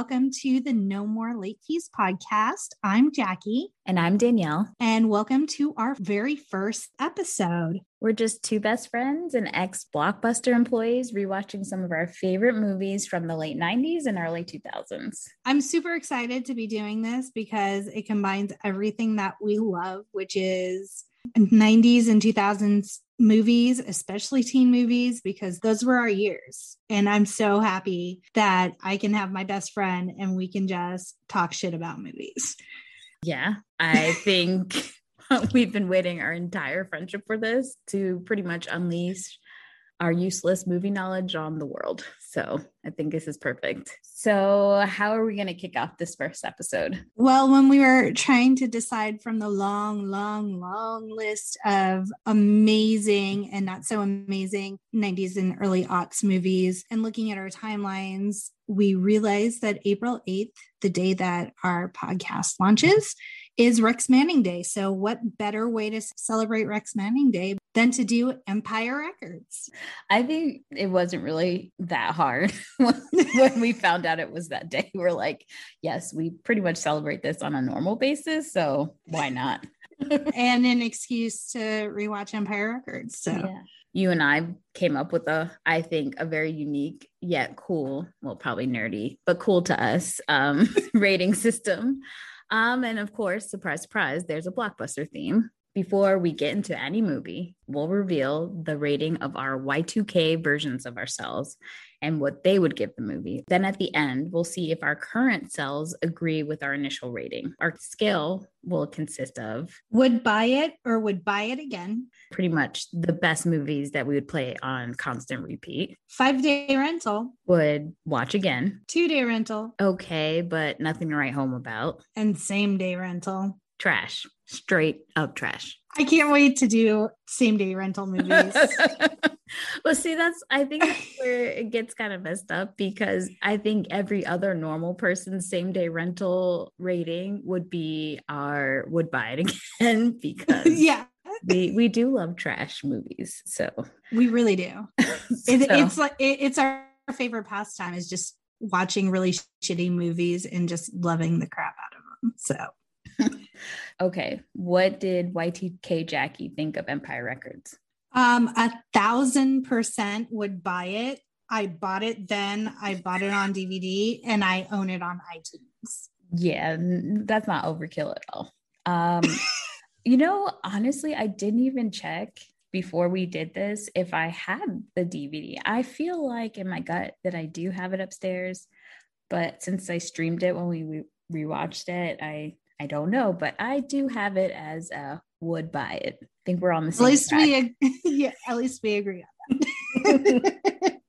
Welcome to the No More Late Fees podcast. I'm Jackie. And I'm Danielle. And welcome to our very first episode. We're just two best friends and ex Blockbuster employees rewatching some of our favorite movies from the late 90s and early 2000s. I'm super excited to be doing this because it combines everything that we love, which is 90s and 2000s movies, especially teen movies, because those were our years. And I'm so happy that I can have my best friend and we can just talk shit about movies. Yeah, I think we've been waiting our entire friendship for this to pretty much unleash our useless movie knowledge on the world. So I think this is perfect. So, how are we going to kick off this first episode? Well, when we were trying to decide from the long, long, long list of amazing and not so amazing 90s and early aughts movies and looking at our timelines, we realized that April 8th, the day that our podcast launches, is Rex Manning Day. So, what better way to celebrate Rex Manning Day than to do Empire Records? I think it wasn't really that hard when we found out it was that day. We're like, yes, we pretty much celebrate this on a normal basis. So, why not? and an excuse to rewatch Empire Records. So, yeah you and I came up with a, I think, a very unique yet cool, well, probably nerdy, but cool to us um, rating system um, and of course, surprise, surprise, there's a blockbuster theme. Before we get into any movie, we'll reveal the rating of our Y2K versions of ourselves and what they would give the movie. Then at the end, we'll see if our current selves agree with our initial rating. Our scale will consist of would buy it or would buy it again. Pretty much the best movies that we would play on constant repeat. Five day rental. Would watch again. Two day rental. Okay, but nothing to write home about. And same day rental. Trash. Straight up trash. I can't wait to do same day rental movies. well, see, that's I think that's where it gets kind of messed up because I think every other normal person's same day rental rating would be our would buy it again because yeah. we we do love trash movies. So we really do. so. it, it's like it, it's our favorite pastime is just watching really shitty movies and just loving the crap out of them. So okay, what did Y2K Jackie think of Empire Records? Um, a thousand percent would buy it. I bought it then. I bought it on DVD and I own it on iTunes. Yeah, that's not overkill at all. Um, you know, honestly, I didn't even check before we did this if I had the DVD. I feel like in my gut that I do have it upstairs, but since I streamed it when we re- rewatched it, I I don't know, but I do have it as a would buy it. I think we're on the same. At least track. we, yeah, at least we agree on that.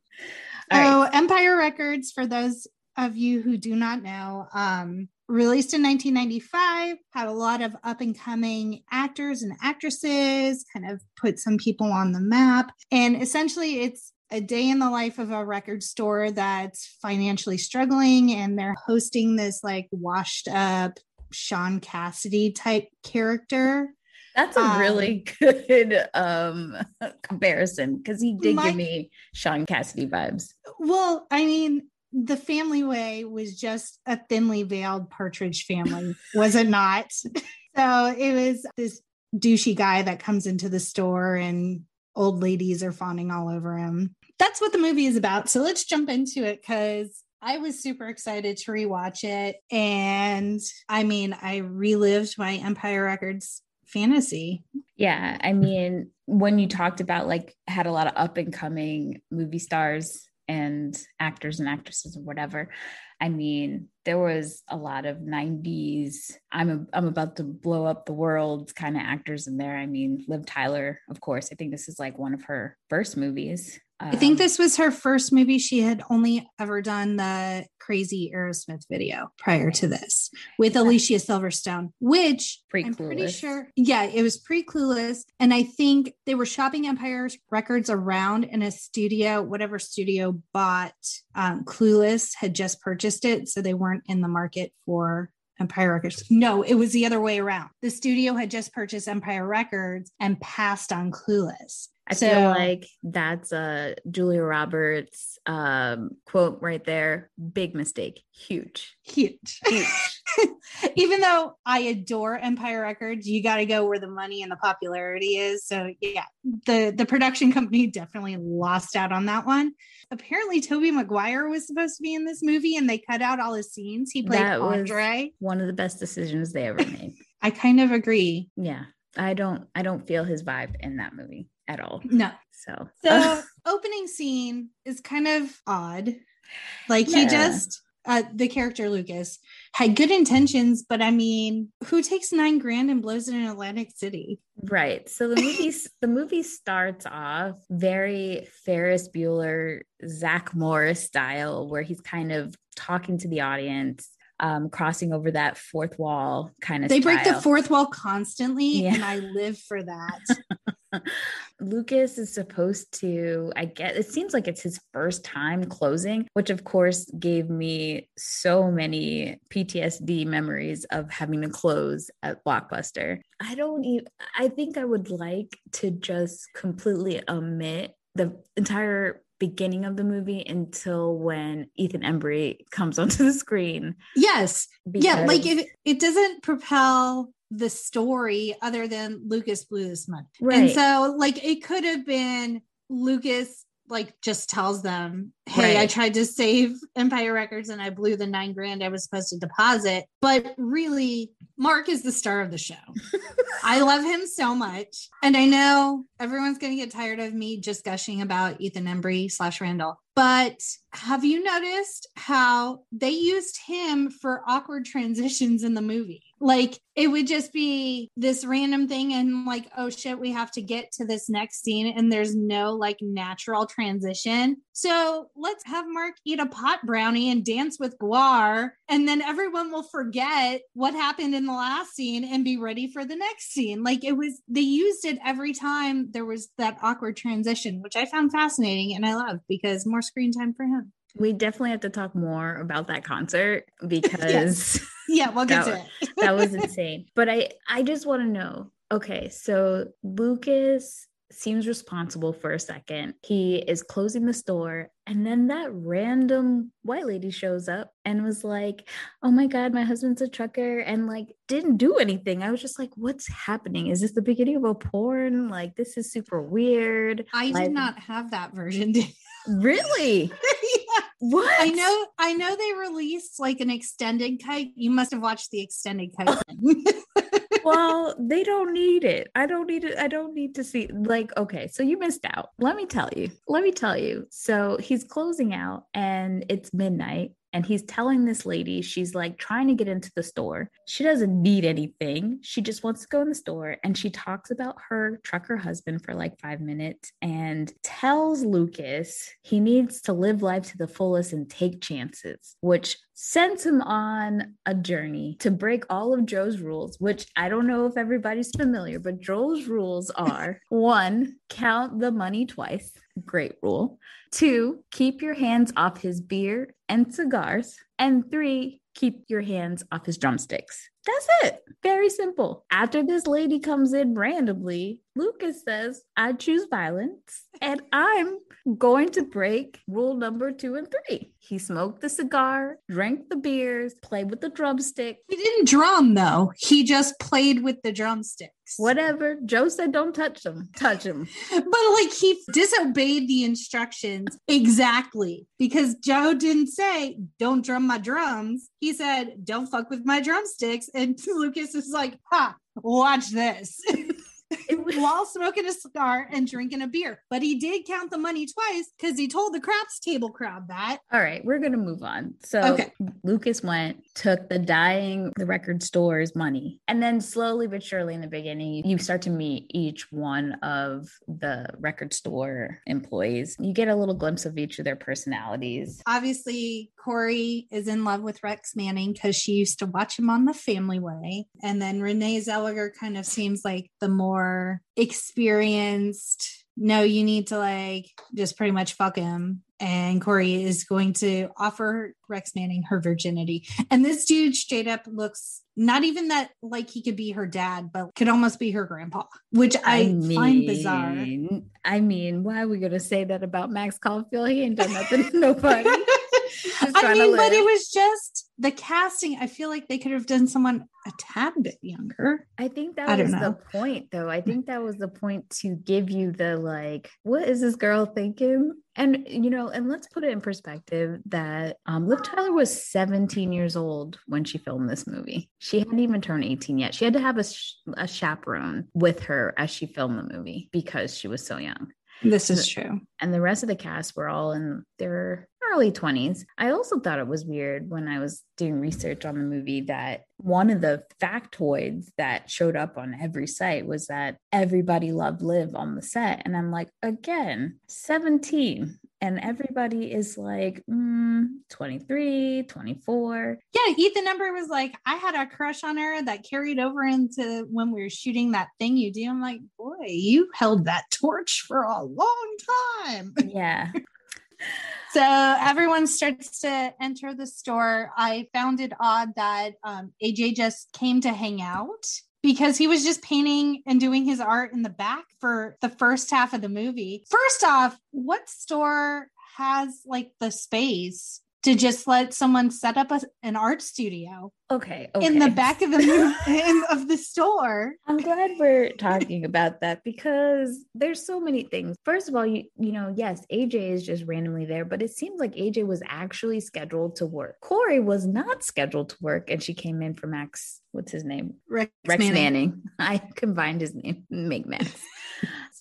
so, right. Empire Records, for those of you who do not know, um, released in 1995, had a lot of up and coming actors and actresses, kind of put some people on the map. And essentially, it's a day in the life of a record store that's financially struggling and they're hosting this like washed up Shaun Cassidy type character that's a um, really good um comparison because he did my, give me Shaun Cassidy vibes. Well, I mean, the family way was just a thinly veiled partridge family, was it not? so it was this douchey guy that comes into the store and old ladies are fawning all over him. That's what the movie is about. So let's jump into it because I was super excited to rewatch it. And I mean, I relived my Empire Records fantasy. Yeah. I mean, when you talked about like had a lot of up and coming movie stars and actors and actresses or whatever, I mean, there was a lot of 90s I'm a, I'm about to blow up the world kind of actors in there. I mean, Liv Tyler, of course. I think this is like one of her first movies. I think this was her first movie. She had only ever done the crazy Aerosmith video prior to this with. Alicia Silverstone, which I'm pretty sure, yeah, it was pre clueless. And I think they were shopping Empire Records around in a studio, whatever studio bought um, Clueless had just purchased it. So they weren't in the market for Empire Records. No, it was the other way around. The studio had just purchased Empire Records and passed on Clueless. I so, feel like that's a Julia Roberts um, quote right there. Big mistake. Huge. Huge. Huge. Even though I adore Empire Records, you got to go where the money and the popularity is. So yeah, the the production company definitely lost out on that one. Apparently, Tobey Maguire was supposed to be in this movie, and they cut out all his scenes. He played that Andre. one of the best decisions they ever made. I kind of agree. Yeah. I don't I don't feel his vibe in that movie at all. No. So the opening scene is kind of odd. Like yeah. he just uh, the character Lucas had good intentions, but I mean, who takes nine grand and blows it in Atlantic City? Right. So the movie the movie starts off very Ferris Bueller, Zach Morris style, where he's kind of talking to the audience um, crossing over that fourth wall kind of. They style. break the fourth wall constantly, yeah. and I live for that. Lucas is supposed to, I get it seems like it's his first time closing, which of course gave me so many PTSD memories of having to close at Blockbuster. I don't even, I think I would like to just completely omit the entire beginning of the movie until when Ethan Embry comes onto the screen. Yes. Yeah, like it it doesn't propel the story other than Lucas blew this money. Right. And so like it could have been Lucas like just tells them, Hey, right. I tried to save Empire Records and I blew the nine grand I was supposed to deposit. But really, Mark is the star of the show. I love him so much. And I know everyone's going to get tired of me just gushing about Ethan Embry slash Randall. But have you noticed how they used him for awkward transitions in the movie? Like it would just be this random thing, and like, oh shit, we have to get to this next scene, and there's no like natural transition. So let's have Mark eat a pot brownie and dance with GWAR, and then everyone will forget what happened in the last scene and be ready for the next scene. Like it was, they used it every time there was that awkward transition, which I found fascinating and I love because more screen time for him. We definitely have to talk more about that concert because yeah, we'll get that, to it. that was insane. But I I just want to know. Okay, so Lucas seems responsible for a second. He is closing the store. And then that random white lady shows up and was like, Oh my God, my husband's a trucker. And like, didn't do anything. I was just like, What's happening? Is this the beginning of a porn? Like, this is super weird. I like, did not have that version. really? What? I know, I know they released like an extended cut. You must have watched the extended cut. Oh. well, they don't need it. I don't need it. I don't need to see like okay, so you missed out. Let me tell you. Let me tell you. So he's closing out and it's midnight and he's telling this lady she's like trying to get into the store. She doesn't need anything. She just wants to go in the store and she talks about her trucker husband for like 5 minutes and tells Lucas he needs to live life to the fullest and take chances, which sends him on a journey to break all of Joe's rules, which I don't know if everybody's familiar, but Joe's rules are one, count the money twice. Great rule. Two, keep your hands off his beer and cigars. And three, keep your hands off his drumsticks. That's it. Very simple. After this lady comes in randomly, Lucas says, I choose violence and I'm going to break rule number two and three. He smoked the cigar, drank the beers, played with the drumstick. He didn't drum though. He just played with the drumsticks. Whatever. Joe said, don't touch them. Touch them. but like he disobeyed the instructions exactly because Joe didn't say, don't drum my drums. He said, don't fuck with my drumsticks. And Lucas is like, ha, watch this. while smoking a cigar and drinking a beer. But he did count the money twice because he told the craps table crowd that. All right, we're gonna move on. So okay. Lucas went, took the dying the record store's money, and then slowly but surely in the beginning, you start to meet each one of the record store employees. You get a little glimpse of each of their personalities. Obviously, Corey is in love with Rex Manning because she used to watch him on the family way. And then Renee Zellweger kind of seems like the more experienced, no, you need to like just pretty much fuck him. and Corey is going to offer Rex Manning her virginity. And this dude straight up looks not even that like he could be her dad, but could almost be her grandpa, which I, I mean, find bizarre. I mean, why are we gonna say that about Max Caulfield? He ain't done nothing to nobody. I mean, but it was just the casting. I feel like they could have done someone a tad bit younger. I think that I was the point, though. I think that was the point to give you the like, what is this girl thinking? And you know, and let's put it in perspective that um, Liv Tyler was 17 years old when she filmed this movie. She hadn't even turned 18 yet. She had to have a, sh- a chaperone with her as she filmed the movie because she was so young. This is true. And the rest of the cast were all in their early 20s. I also thought it was weird when I was doing research on the movie that one of the factoids that showed up on every site was that everybody loved Liv on the set. And I'm like, again, 17 and everybody is like mm, 23 24 yeah Ethan Embry was like i had a crush on her that carried over into when we were shooting that thing you do. I'm like boy you held that torch for a long time. Yeah so everyone starts to enter the store. I found it odd that um, AJ just came to hang out because he was just painting and doing his art in the back for the first half of the movie. First off, what store has like the space to just let someone set up a, an art studio. Okay, okay, In the back of the of the store. I'm glad we're talking about that because there's so many things. First of all, you you know, yes, AJ is just randomly there, but it seems like AJ was actually scheduled to work. Corey was not scheduled to work, and she came in for Max. What's his name? Rex, Rex Manning. Manning. I combined his name, make Max.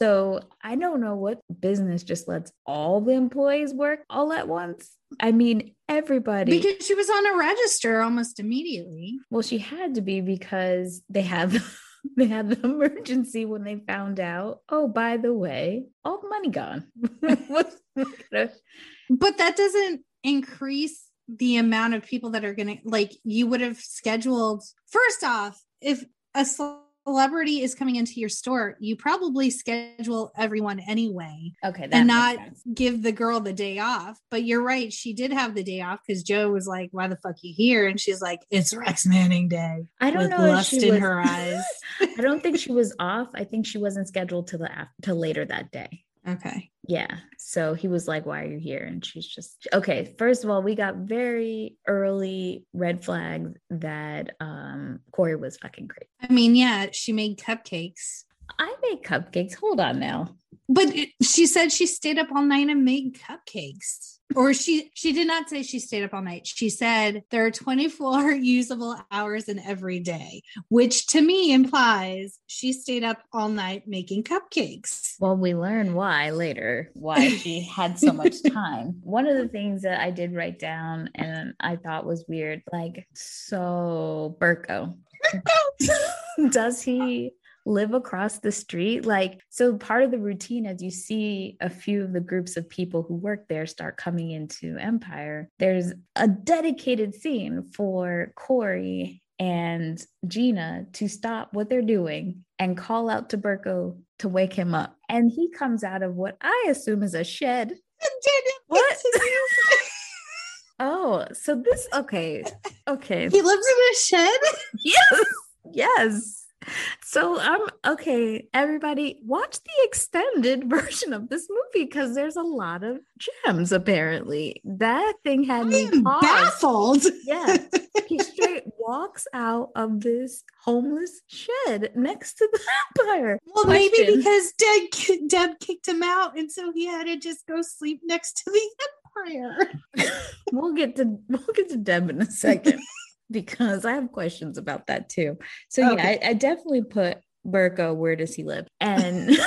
So I don't know what business just lets all the employees work all at once. I mean, everybody. Because she was on a register almost immediately. Well, she had to be because they had they had the emergency when they found out. Oh, by the way, all the money gone. but that doesn't increase the amount of people that are going to like you would have scheduled first off if a celebrity is coming into your store, you probably schedule everyone anyway. Okay. and not sense. give the girl the day off. But you're right. She did have the day off because Joe was like, Why the fuck you here? And she's like, It's Rex Manning Day. I don't know. Lust in was, her eyes. I don't think she was off. I think she wasn't scheduled till the till later that day. Okay. Yeah. So he was like, Why are you here? And she's just, okay. First of all, we got very early red flags that um Corey was fucking great. I mean, yeah, she made cupcakes. I made cupcakes. Hold on now. But she said she stayed up all night and made cupcakes or she she did not say she stayed up all night. She said there are 24 usable hours in every day which to me implies she stayed up all night making cupcakes. Well we learn why later why she had so much time. One of the things that i did write down and i thought was weird like so Berko! Does he live across the street. Like, so part of the routine, as you see a few of the groups of people who work there start coming into Empire, there's a dedicated scene for Corey and Gina to stop what they're doing and call out to Berko to wake him up. And he comes out of what I assume is a shed. What? oh, so this okay. Okay. He lives in a shed? yes. Yes. So um okay, everybody watch the extended version of this movie because there's a lot of gems apparently. That thing had me baffled. Yeah. he straight walks out of this homeless shed next to the vampire. Well, Question. maybe because Deb Deb kicked him out and so he had to just go sleep next to the empire. we'll get to we'll get to Deb in a second because I have questions about that too. So okay. yeah, I, I, definitely put Berko, where does he live? And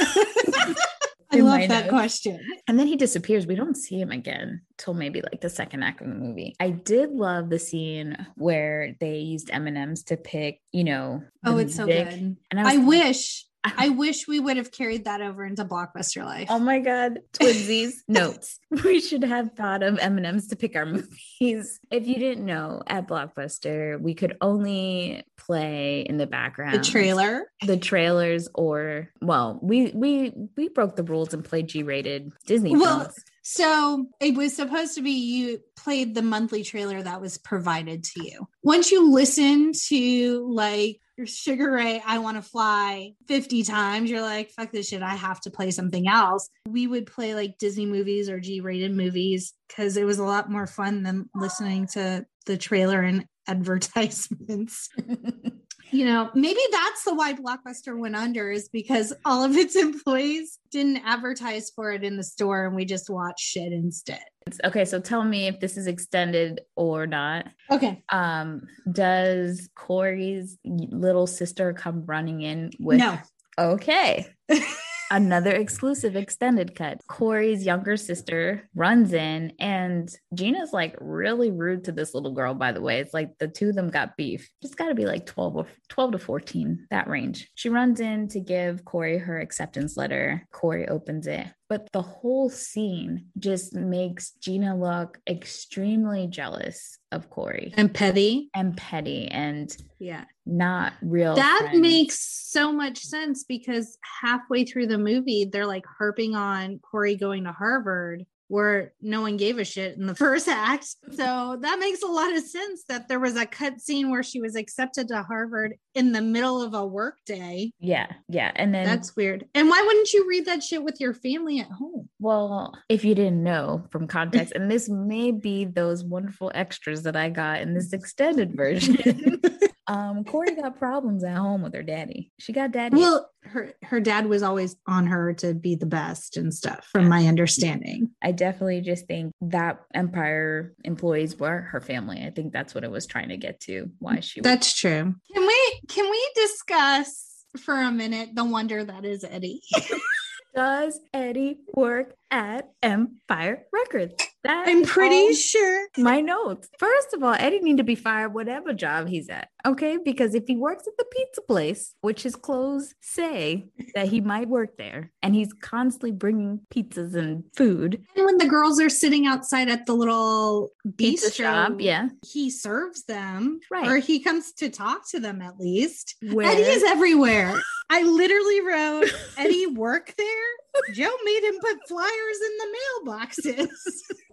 I love that question. And then he disappears. We don't see him again till maybe like the second act of the movie. I did love the scene where they used M and M's to pick, you know. Oh, it's so good. And I, I wish I wish we would have carried that over into Blockbuster Life. Oh my God. Twinsies notes. We should have thought of M&Ms to pick our movies. If you didn't know, at Blockbuster, we could only play in the background the trailer, the trailers, or well, we we we broke the rules and played G-rated Disney well, films. So it was supposed to be you played the monthly trailer that was provided to you. Once you listen to like your Sugar Ray, I Want to Fly 50 times, you're like, fuck this shit. I have to play something else. We would play like Disney movies or G rated movies because it was a lot more fun than listening to the trailer and advertisements. you know, maybe that's the why Blockbuster went under is because all of its employees didn't advertise for it in the store and we just watched shit instead. Okay, so tell me if this is extended or not. Okay. Um, does Corey's little sister come running in with No. Okay. Another exclusive extended cut. Corey's younger sister runs in, and Gina's like really rude to this little girl, by the way. It's like the two of them got beef. Just got to be like 12 or 12 to 14, that range. She runs in to give Corey her acceptance letter. Corey opens it. But the whole scene just makes Gina look extremely jealous of Corey And petty. and petty and Yeah. Not real. that friends. makes so much sense because halfway through the movie, they're like harping on Corey going to Harvard, where no one gave a shit in the first act. So that makes a lot of sense that there was a cut scene where she was accepted to Harvard in the middle of a work day. Yeah, yeah. And then That's weird. And why wouldn't you read that shit with your family at home? Well, if you didn't know from context, and this may be those wonderful extras that I got in this extended version. um, Corey got problems at home with her daddy. She got daddy. Well, her her dad was always on her to be the best and stuff, from my understanding. I definitely just think that Empire employees were her family. I think that's what it was trying to get to. Why she was That's true. Can we can we discuss for a minute the wonder that is Eddie? Does Eddie work at Empire Records? That I'm pretty all sure. my notes. First of all, Eddie need to be fired whatever job he's at. Okay. Because if he works at the pizza place, which his clothes say that he might work there, and he's constantly bringing pizzas and food, And when the girls are sitting outside at the little pizza bistro, shop, yeah. he serves them, Right. Or he comes to talk to them at least. Where Eddie is everywhere. I literally wrote Eddie work there. Joe made him put flyers in the mailboxes.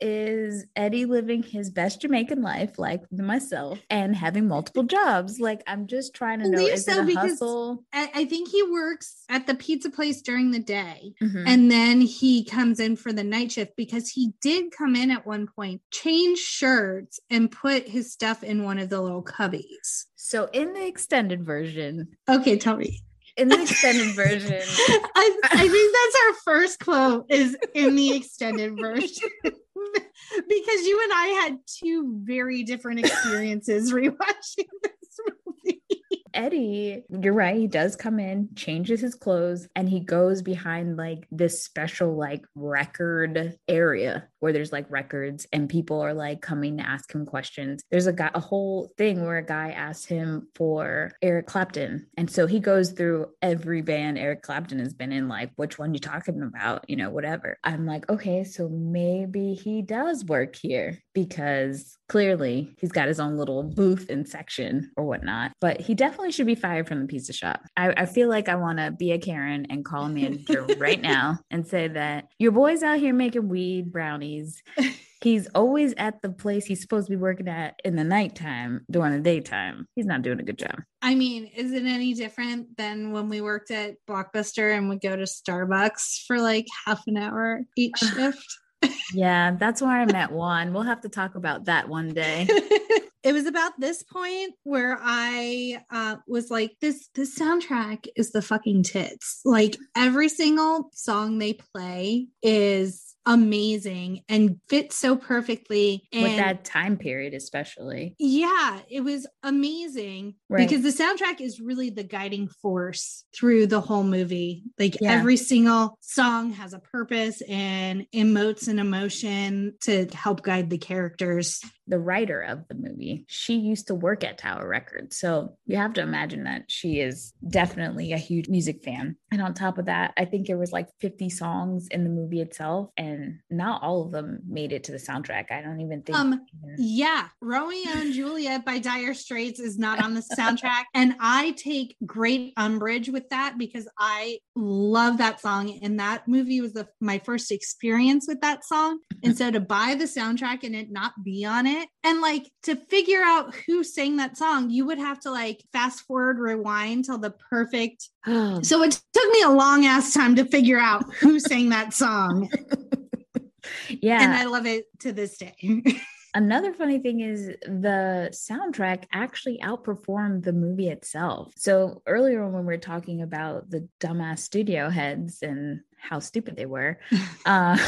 is Eddie living his best Jamaican life, like myself, and having multiple jobs? Like, I'm just trying to know is so, it a because- hustle? I, I think he works at the pizza place during the day. Mhm. And then he comes in for the night shift because he did come in at one point, change shirts, and put his stuff in one of the little cubbies. So, in the extended version, Okay, tell me. In the extended version, I, I think that's our first quote is in the extended version. because you and I had two very different experiences rewatching this movie. Eddie, you're right. He does come in, changes his clothes, and he goes behind like this special like record area where there's like records and people are like coming to ask him questions. There's a guy, a whole thing where a guy asked him for Eric Clapton. And so he goes through every band Eric Clapton has been in, like which one you talking about, you know, whatever. I'm like, okay, so maybe he does work here because clearly he's got his own little booth and section or whatnot. But he definitely should be fired from the pizza shop. I, I feel like I want to be a Karen and call a manager right now and say that your boy's out here making weed brownies. He's always at the place he's supposed to be working at in the nighttime during the daytime. He's not doing a good job. I mean, is it any different than when we worked at Blockbuster and would go to Starbucks for like half an hour each shift? Yeah, that's where I met Juan. We'll have to talk about that one day. it was about this point where I uh, was like, this this soundtrack is the fucking tits. Like every single song they play is amazing and fits so perfectly. And With that time period, especially. yeah, it was amazing Right. because the soundtrack is really the guiding force through the whole movie. Like Yeah. every single song has a purpose and emotes an emotion to help guide the characters. the writer of the movie, she used to work at Tower Records. So you have to imagine that she is definitely a huge music fan. And on top of that, I think it was like 50 songs in the movie itself, and not all of them made it to the soundtrack. I don't even think. Um, yeah, Romeo and Juliet by Dire Straits is not on the soundtrack, and I take great umbrage with that because I love that song, and that movie was the, my first experience with that song. And so to buy the soundtrack and it not be on it, and like to figure out who sang that song, you would have to like fast forward, rewind till the perfect. so it took me a long ass time to figure out who sang that song. yeah. And I love it to this day. Another funny thing is the soundtrack actually outperformed the movie itself. So earlier when we were talking about the dumbass studio heads and how stupid they were. um,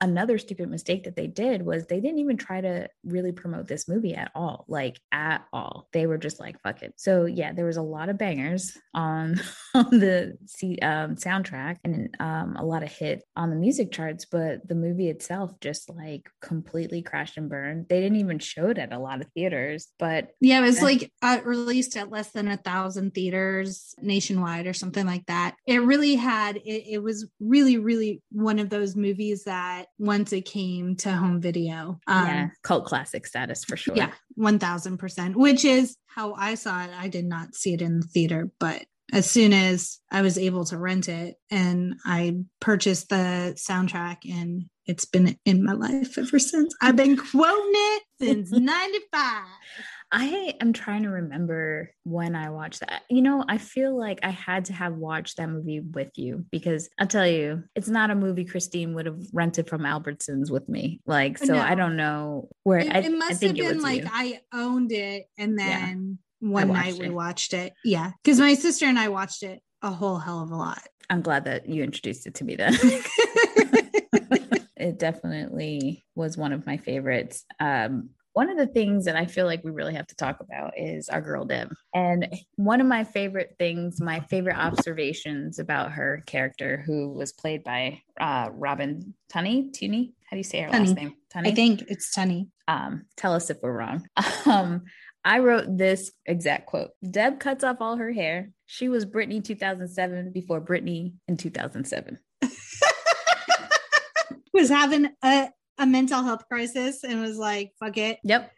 another stupid mistake that they did was they didn't even try to really promote this movie at all, like at all. They were just like, fuck it. So yeah, there was a lot of bangers on, on the um, soundtrack and um, a lot of hit on the music charts, but the movie itself just like completely crashed and burned. They didn't even show it at a lot of theaters, but yeah, it was like uh, released at less than a thousand theaters nationwide or something like that. It really had, it, it was really, really really one of those movies that once it came to home video, um, yeah, cult classic status for sure. Yeah, 1000%, which is how I saw it. I did not see it in the theater, but as soon as I was able to rent it and I purchased the soundtrack and it's been in my life ever since. I've been quoting it since 95. I am trying to remember when I watched that. You know, I feel like I had to have watched that movie with you because I'll tell you, it's not a movie Christine would have rented from Albertsons with me. Like, so no. I don't know where it, I, it must have been like you. I owned it and then yeah, one night we watched it. Yeah. Because my sister and I watched it a whole hell of a lot. I'm glad that you introduced it to me then. it definitely was one of my favorites. Um, one of the things that I feel like we really have to talk about is our girl Deb. And one of my favorite things, my favorite observations about her character, who was played by uh, Robin Tunney, Tunney. How do you say her Tunney. last name? Tunney. I think it's Tunney. Um, tell us if we're wrong. Um, I wrote this exact quote. Deb cuts off all her hair. She was Britney 2007 before Britney in 2007. was having a a mental health crisis and was like, fuck it. Yep.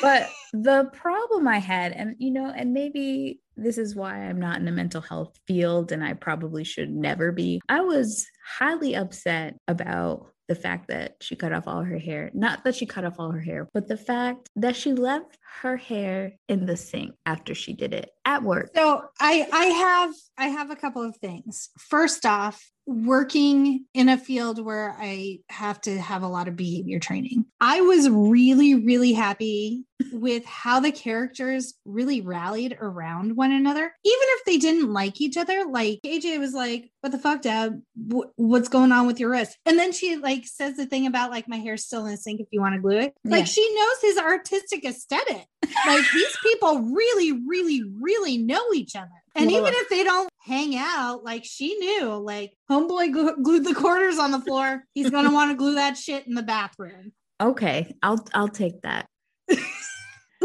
But the problem I had, and you know, and maybe this is why I'm not in the mental health field and I probably should never be. I was highly upset about the fact that she cut off all her hair. Not that she cut off all her hair, but the fact that she left her hair in the sink after she did it at work. So I I have I have a couple of things. First off, working in a field where I have to have a lot of behavior training. I was really, really happy with how the characters really rallied around one another, even if they didn't like each other. Like AJ was like, What the fuck, Deb? W- what's going on with your wrist? And then she like says the thing about like, My hair's still in the sink if you want to glue it. Like yeah. she knows his artistic aesthetic. like these people really, really, really know each other. And even if they don't hang out, like she knew, like homeboy glued the quarters on the floor. He's gonna want to glue that shit in the bathroom. Okay, I'll I'll take that.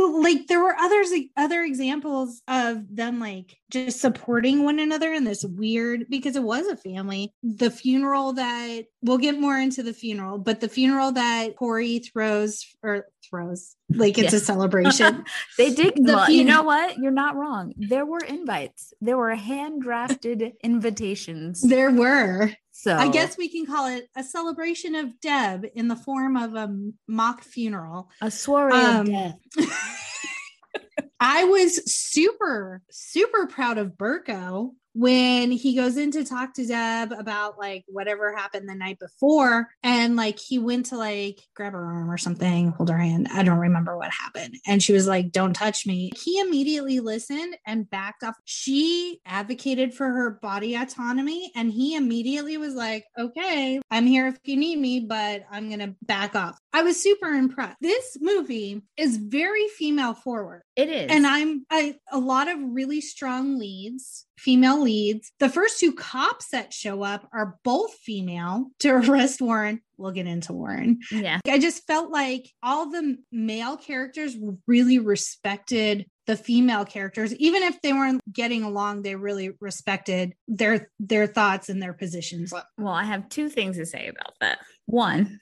like there were others other examples of them like just supporting one another in this weird because it was a family. The funeral that we'll get more into the funeral but the funeral that corey throws or throws like it's a celebration. They did the well, you know what? You're not wrong. There were invites. There were hand drafted invitations. There were so I guess we can call it a celebration of Deb in the form of a mock funeral. A soiree um, of death. I was super, super proud of Berko when he goes in to talk to Deb about like whatever happened the night before. And like he went to like grab her arm or something, hold her hand. I don't remember what happened. And she was like, Don't touch me. He immediately listened and backed off. She advocated for her body autonomy. And he immediately was like, Okay, I'm here if you need me, but I'm going to back off. I was super impressed. This movie is very female forward. It is. And I'm I, a lot of really strong leads female leads. The first two cops that show up are both female to arrest Warren. We'll get into Warren. Yeah. I just felt like all the male characters really respected the female characters even if they weren't getting along they really respected their their thoughts and their positions well i have two things to say about that one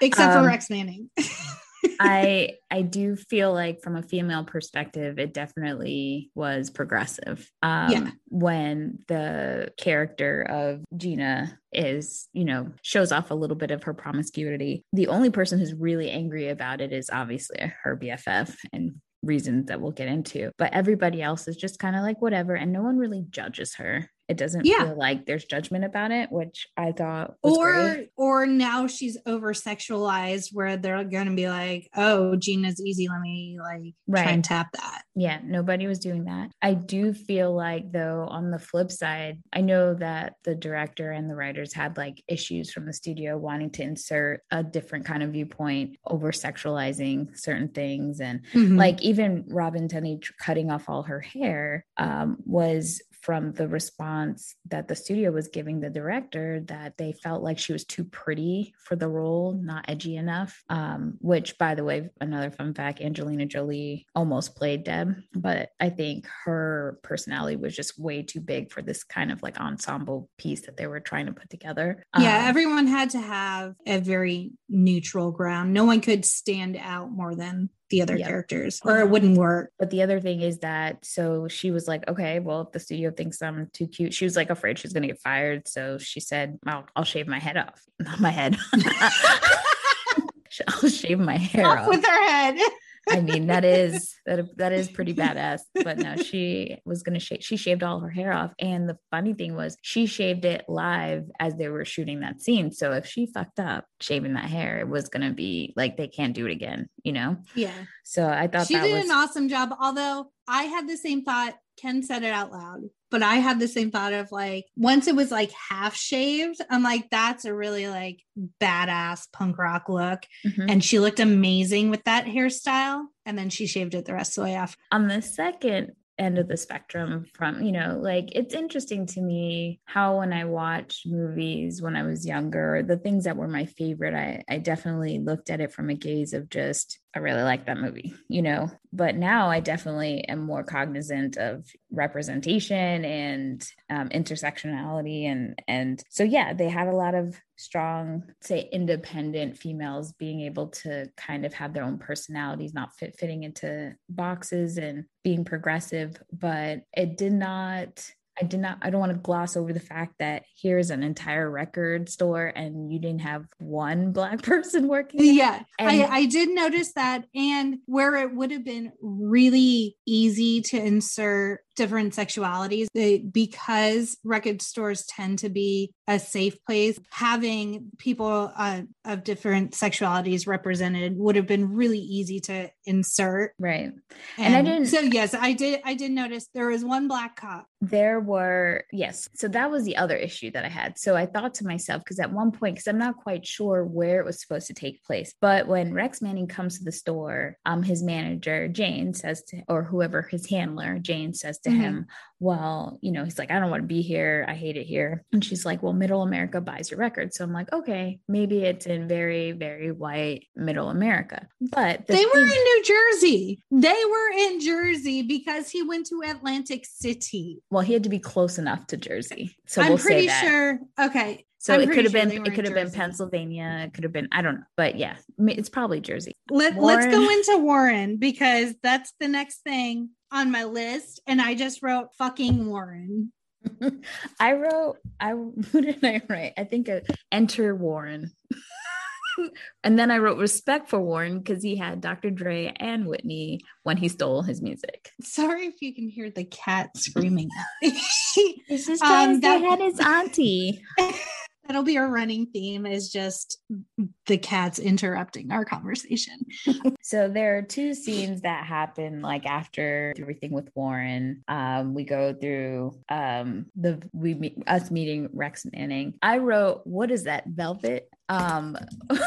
except um, for rex manning I I do feel like from a female perspective, it definitely was progressive. Um, yeah. When the character of Gina is, you know, shows off a little bit of her promiscuity, the only person who's really angry about it is obviously her BFF and reasons that we'll get into. But everybody else is just kind of like whatever, and no one really judges her. It doesn't yeah. feel like there's judgment about it, which I thought or great. or now she's over sexualized where they're gonna be like, oh, Gina's easy, let me like right. try and tap that. Yeah, nobody was doing that. I do feel like though on the flip side, I know that the director and the writers had like issues from the studio wanting to insert a different kind of viewpoint over sexualizing certain things and mm-hmm. like even Robin Tunney cutting off all her hair um, was from the response that the studio was giving the director that they felt like she was too pretty for the role, not edgy enough. Um, which, by the way, another fun fact Angelina Jolie almost played Deb, but I think her personality was just way too big for this kind of like ensemble piece that they were trying to put together. Yeah, um, everyone had to have a very neutral ground. No one could stand out more than the other yep. characters or it wouldn't work. But the other thing is that so she was like, okay, well, if the studio thinks I'm too cute, she was like afraid she's going to get fired. So she said, I'll, I'll shave my head off. Not my head. I'll shave my hair off, off. with her head. I mean, that is that that is pretty badass. But no, she was gonna shave. She shaved all her hair off, and the funny thing was, she shaved it live as they were shooting that scene. So if she fucked up shaving that hair, it was gonna be like they can't do it again. You know? Yeah. So I thought that she did was- an awesome job. Although I had the same thought. Ken said it out loud but I had the same thought of like once it was like half shaved, I'm like, that's a really like badass punk rock look. Mm-hmm. And she looked amazing with that hairstyle. And then she shaved it the rest of the way off. On the second end of the spectrum from you know like it's interesting to me how when i watched movies when i was younger the things that were my favorite i i definitely looked at it from a gaze of just I really like that movie, you know. But now I definitely am more cognizant of representation and um, intersectionality, and and so yeah, they had a lot of strong, say, independent females being able to kind of have their own personalities, not fit fitting into boxes and being progressive. But it did not I did not, I don't want to gloss over the fact that here's an entire record store and you didn't have one black person working. Yeah. I, I did notice that. And where it would have been really easy to insert different sexualities they, because record stores tend to be a safe place having people uh, of different sexualities represented would have been really easy to insert. Right. And, and i didn't so yes i did i did notice there was one black cop. There were yes. So that was the other issue that i had. So i thought to myself because at one point because i'm not quite sure where it was supposed to take place but when rex manning comes to the store um his manager jane says to or whoever his handler jane says to to mm-hmm. him, Well, you know, he's like, I don't want to be here. I hate it here. And she's like, Well, middle America buys your record. So I'm like, Okay, maybe it's in very, very white middle America. But the they were in New Jersey. They were in Jersey because he went to Atlantic City. Well, he had to be close enough to Jersey. So I'm we'll pretty sure. Okay. So I'm it could have sure been it could have been Pennsylvania, it could have been I don't know, but yeah, it's probably Jersey. Let, let's go into Warren because that's the next thing on my list and I just wrote fucking Warren. I wrote I what did I write? I think uh, enter Warren. and then I wrote respect for Warren because he had Dr. Dre and Whitney when he stole his music. Sorry if you can hear the cat screaming. Just trying um, that- his auntie. That'll be our running theme is just the cats interrupting our conversation. so there are two scenes that happen like after everything with Warren. Um, we go through um the we meet us meeting Rex Manning. I wrote, what is that, velvet? Um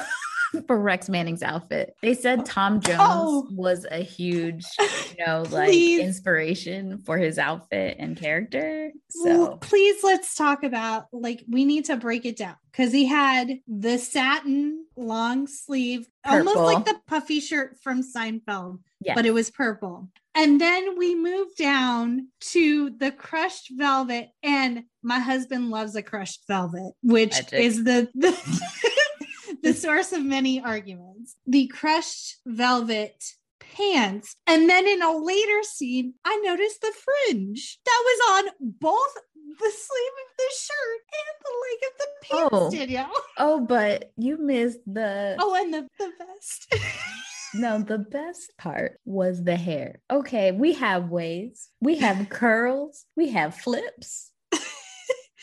for Rex Manning's outfit. They said oh, Tom oh. Jones oh. was a huge, you know, like please. inspiration for his outfit and character. So please let's talk about like we need to break it down because he had the satin long sleeve, purple. almost like the puffy shirt from Seinfeld, but it was purple. And then we move down to the crushed velvet, and my husband loves a crushed velvet, which Magic. is the, the the source of many arguments. The crushed velvet pants. And then in a later scene, I noticed the fringe that was on both the sleeve of the shirt and the leg of the pants, oh. Danielle. Oh, but you missed the Oh, and the, the vest. no, the best part was the hair. Okay, we have waves, we have curls, we have flips.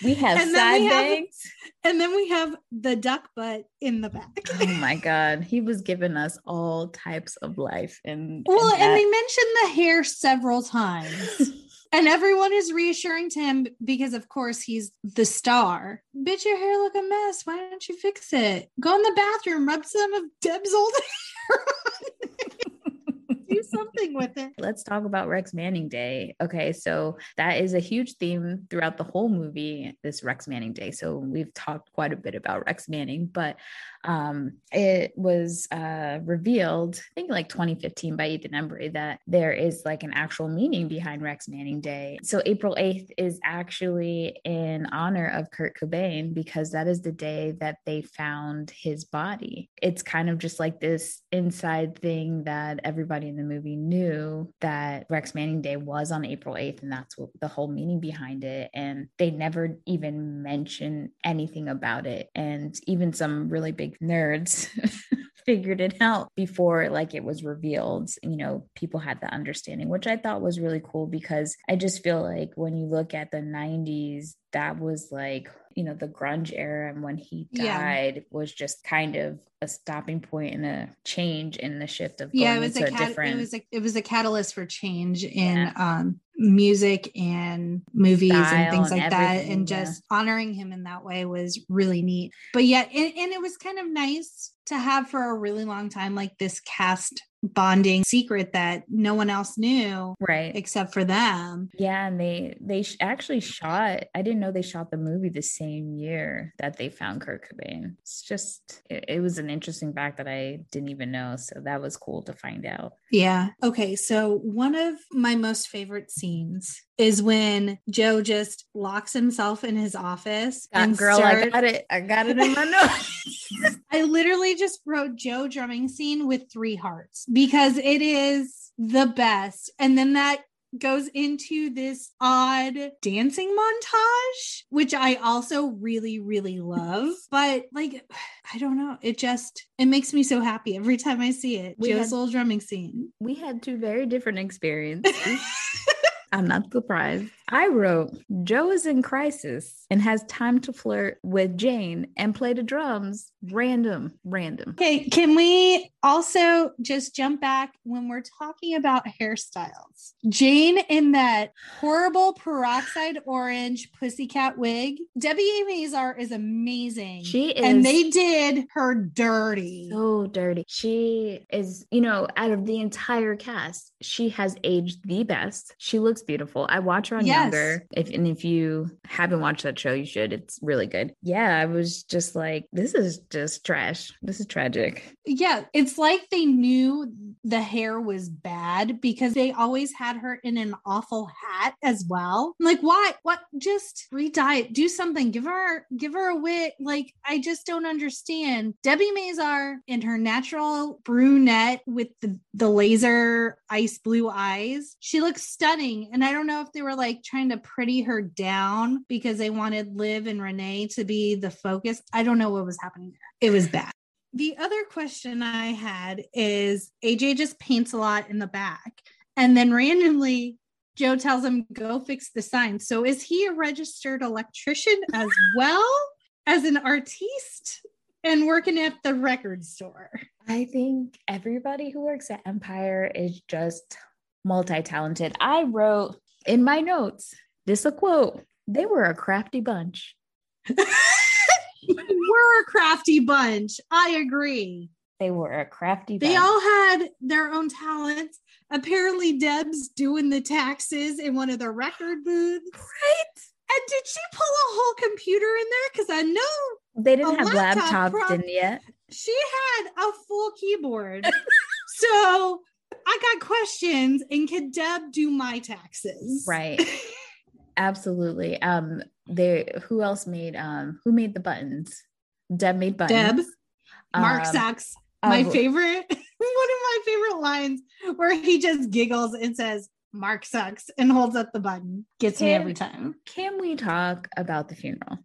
We have and side we bangs. Have, and then we have the duck butt in the back. oh my God. He was giving us all types of life. And well, and, and they mentioned the hair several times. and everyone is reassuring to him because of course he's the star bitch your hair look a mess why don't you fix it go in the bathroom rub some of deb's old hair do something with it. Let's talk about Rex Manning Day. Okay, so that is a huge theme throughout the whole movie, this Rex Manning Day. So we've talked quite a bit about Rex Manning, but um, it was uh, revealed, I think like 2015 by Ethan Embry, that there is like an actual meaning behind Rex Manning Day. So April 8th is actually in honor of Kurt Cobain because that is the day that they found his body. It's kind of just like this inside thing that everybody in the movie knew that Rex Manning Day was on April 8th, and that's what the whole meaning behind it. And they never even mention anything about it. And even some really big nerds figured it out before like it was revealed you know people had the understanding which i thought was really cool because i just feel like when you look at the 90s that was like you know the grunge era and when he died yeah. was just kind of a stopping point and a change in the shift of yeah it was a, cat- different... it was a it was a catalyst for change in yeah. um music and movies Style and things like that and just yeah. honoring him in that way was really neat but yet and, and it was kind of nice to have for a really long time like this cast bonding secret that no one else knew right. except for them. Yeah and they they actually shot i didn't know they shot the movie the same year that they found kurt cobain. It's just it, it was an interesting fact that i didn't even know so that was cool to find out. Yeah. Okay so one of my most favorite scenes is when Joe just locks himself in his office. and girl, starts, I got it. I got it in my notes. I literally just wrote Joe drumming scene with three hearts because it is the best. And then that goes into this odd dancing montage, which I also really, really love. but like, I don't know. It just it makes me so happy every time I see it. We Joe's had, little drumming scene. We had two very different experiences. I'm not surprised. I wrote, Joe is in crisis and has time to flirt with Jane and play the drums. Random, random. Okay, can we also just jump back when we're talking about hairstyles? Jane in that horrible peroxide orange pussycat wig. Debi Mazar is amazing. She is. And they did her dirty. So dirty. She is, you know, out of the entire cast, she has aged the best. She looks beautiful. I watch her on yes. Younger. If and if you haven't watched that show, you should. It's really good. Yeah, I was just like, this is just trash. This is tragic. Yeah, it's like they knew the hair was bad because they always had her in an awful hat as well. I'm like, why? What? Just re-dye it. Do something. Give her give her a wig. Like, I just don't understand. Debi Mazar in her natural brunette with the, the laser ice blue eyes. She looks stunning. And I don't know if they were like trying to pretty her down because they wanted Liv and Renee to be the focus. I don't know what was happening there. It was bad. The other question I had is AJ just paints a lot in the back. And then randomly, Joe tells him, go fix the sign. So is he a registered electrician as well as an artiste and working at the record store? I think everybody who works at Empire is just multi talented. I wrote in my notes this a quote they were a crafty bunch. we're a crafty bunch. I agree. They were a crafty. They all had their own talents. Apparently, Deb's doing the taxes in one of the record booths. Right. And did she pull a whole computer in there? Because I know they didn't have laptops prob- in yet. She had a full keyboard. so I got questions. And can Deb do my taxes? Right. Absolutely. Um, they who else made um who made the buttons? Deb made buttons. Deb. Mark um, Sachs. My favorite, one of my favorite lines where he just giggles and says, Mark sucks and holds up the button. Gets can, me every time. Can we talk about the funeral?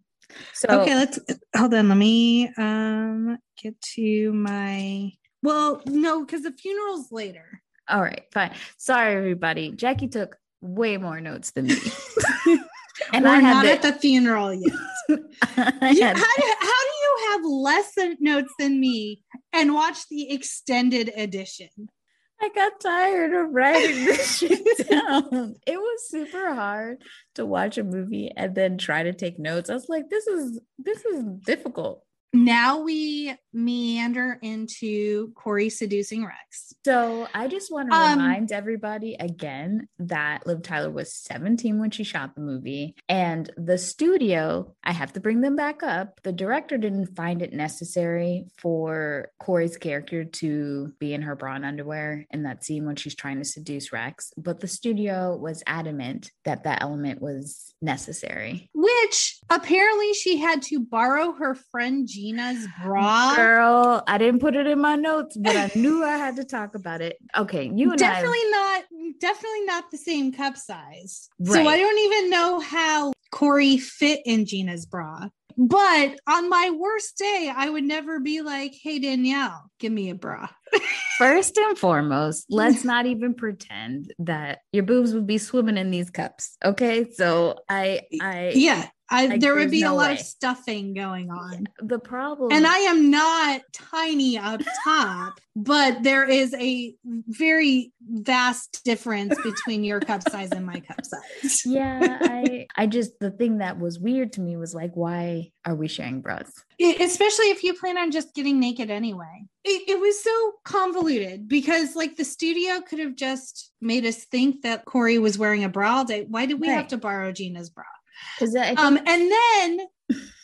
So okay, let's hold on. Let me um get to my well, no, because the funeral's later. All right, fine. Sorry, everybody. Jackie took way more notes than me. and We're I not the, at the funeral yet. you, how, do, how do you have less notes than me and watch the extended edition? I got tired of writing this shit down. It was super hard to watch a movie and then try to take notes. I was like, this is this is difficult now we meander into Corey seducing Rex. So I just want to um, remind everybody again that Liv Tyler was 17 when she shot the movie. And the studio, I have to bring them back up. The director didn't find it necessary for Corey's character to be in her bra and underwear in that scene when she's trying to seduce Rex. But the studio was adamant that that element was necessary. Which apparently she had to borrow her friend Gina's bra. Girl, I didn't put it in my notes, but I knew I had to talk about it. Okay, you and definitely I... not definitely not the same cup size. Right. So I don't even know how Corey fit in Gina's bra. But on my worst day, I would never be like, hey, Danielle, give me a bra. First and foremost, let's not even pretend that your boobs would be swimming in these cups. Okay. So I, I, yeah, I, like, there would be no a lot way. of stuffing going on. The problem, and I am not tiny up top, but there is a very vast difference between your cup size and my cup size. yeah, I, I just the thing that was weird to me was like, why are we sharing bras? Especially if you plan on just getting naked anyway. It, it was so convoluted because, like, the studio could have just made us think that Corey was wearing a bra all day. Why did we right. have to borrow Gina's bra? Because um, and then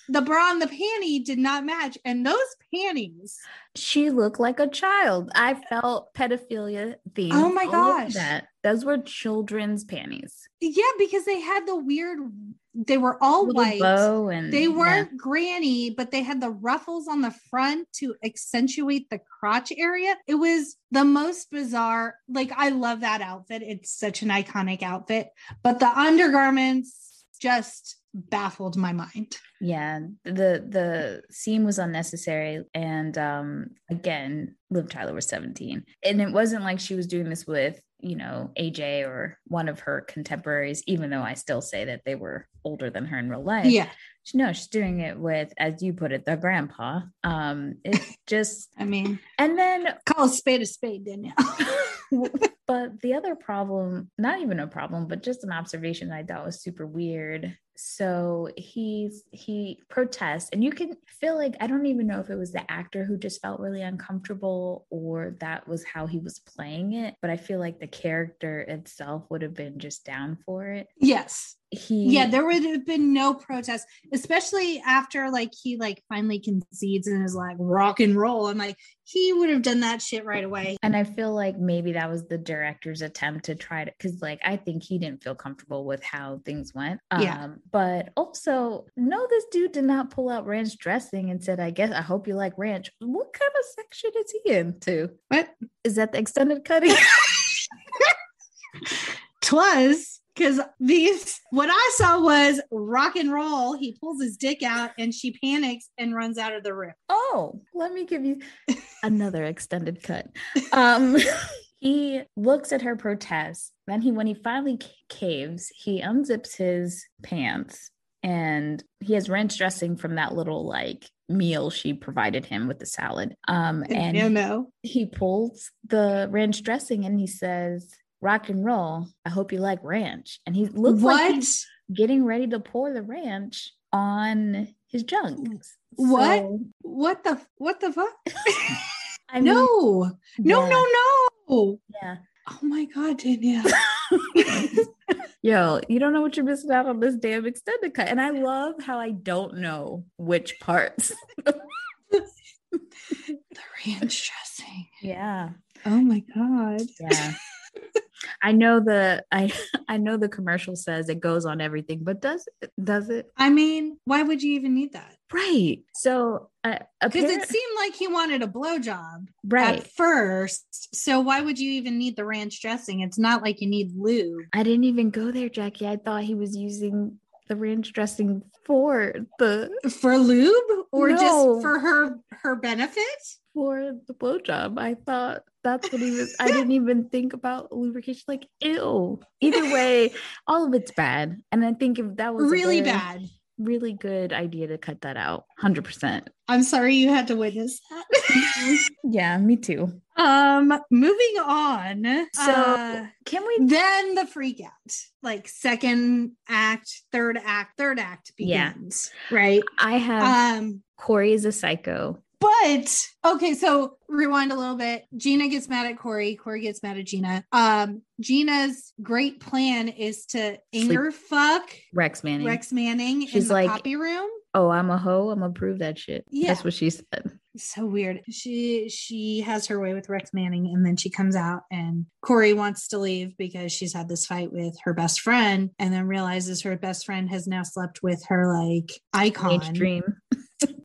the bra and the panty did not match, and those panties. She looked like a child. I felt pedophilia themes. Oh my gosh, that those were children's panties. Yeah, because they had the weird. They were all Little white. and, they weren't yeah. granny, but they had the ruffles on the front to accentuate the crotch area. It was the most bizarre. Like I love that outfit. It's such an iconic outfit, but the undergarments just baffled my mind. Yeah, the the scene was unnecessary and um again, Liv Tyler was 17. And it wasn't like she was doing this with, you know, AJ or one of her contemporaries even though I still say that they were older than her in real life. Yeah. No, she's doing it with as you put it, the grandpa. Um it's just I mean, and then call a spade a spade, Danielle. but the other problem, not even a problem, but just an observation I thought was super weird. So he's he protests, and you can feel like I don't even know if it was the actor who just felt really uncomfortable or that was how he was playing it, but I feel like the character itself would have been just down for it. Yes he yeah there would have been no protest especially after like he like finally concedes and is like rock and roll i'm like he would have done that shit right away and i feel like maybe that was the director's attempt to try to because like i think he didn't feel comfortable with how things went yeah. Um, But also no this dude did not pull out ranch dressing and said i guess i hope you like ranch what kind of section is he into what is that the extended cutting twas because these what I saw was rock and roll. He pulls his dick out and she panics and runs out of the room. Oh, let me give you another extended cut. Um he looks at her protest. Then he when he finally caves, he unzips his pants and he has ranch dressing from that little like meal she provided him with the salad. Um and no, no. he pulls the ranch dressing and he says, rock and roll. I hope you like ranch. And he looks what? like he's getting ready to pour the ranch on his junk. What? So, what the what the fuck? I mean, no, no, yeah. no, no. Yeah. Oh my god, Danielle. Yo, you don't know what you're missing out on this damn extended cut. And I love how I don't know which parts. the ranch dressing. Yeah. Oh my god. Yeah. I know the I I know the commercial says it goes on everything, but does it does it? I mean, why would you even need that? Right. So because uh, it seemed like he wanted a blowjob right at first. So why would you even need the ranch dressing? It's not like you need lube. I didn't even go there, Jackie. I thought he was using the ranch dressing for the for lube or no. just for her her benefit for the blowjob. I thought that's what he was. I didn't even think about lubrication. Like, ew. Either way, all of it's bad. And I think if that was really bad, really good idea to cut that out 100% i'm sorry you had to witness that yeah me too um moving on so uh, can we then the freak out like second act third act third act begins yeah. right i have um corey is a psycho but okay, so rewind a little bit. Gina gets mad at Corey. Corey gets mad at Gina. Um, Gina's great plan is to anger fuck Rex Manning. Rex Manning She's in the like, copy room. Oh, I'm a hoe. I'm gonna prove that shit. Yeah. That's what she said. So weird. She she has her way with Rex Manning, and then she comes out and Corey wants to leave because she's had this fight with her best friend, and then realizes her best friend has now slept with her like icon. dream.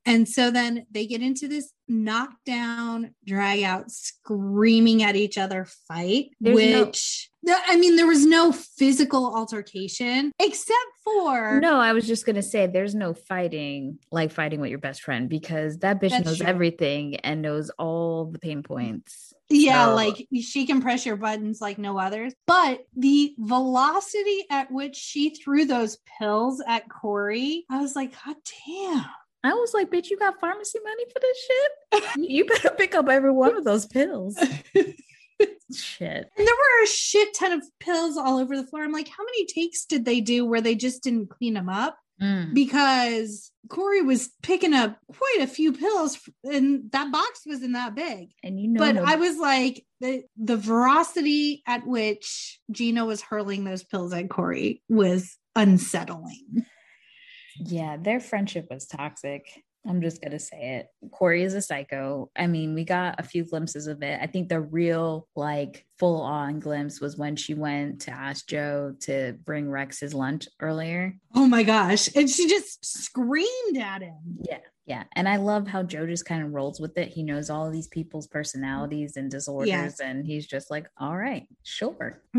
And so then they get into this knockdown, drag out, screaming at each other fight, There's which no- I mean, there was no physical altercation except for. No, I was just going to say there's no fighting like fighting with your best friend because that bitch knows true. everything and knows all the pain points. Yeah, so. like she can press your buttons like no others. But the velocity at which she threw those pills at Corey, I was like, God damn. I was like, bitch, you got pharmacy money for this shit? you better pick up every one of those pills. shit. And there were a shit ton of pills all over the floor. I'm like, how many takes did they do where they just didn't clean them up? Mm. Because Corey was picking up quite a few pills, and that box wasn't that big. And you know, but I was like, the the veracity at which Gina was hurling those pills at Corey was unsettling. Yeah, their friendship was toxic. I'm just going to say it. Corey is a psycho. I mean, we got a few glimpses of it. I think the real, like, full on glimpse was when she went to ask Joe to bring Rex his lunch earlier. Oh my gosh. And she just screamed at him. Yeah. Yeah. And I love how Joe just kind of rolls with it. He knows all these people's personalities and disorders. Yeah. And he's just like, all right, sure.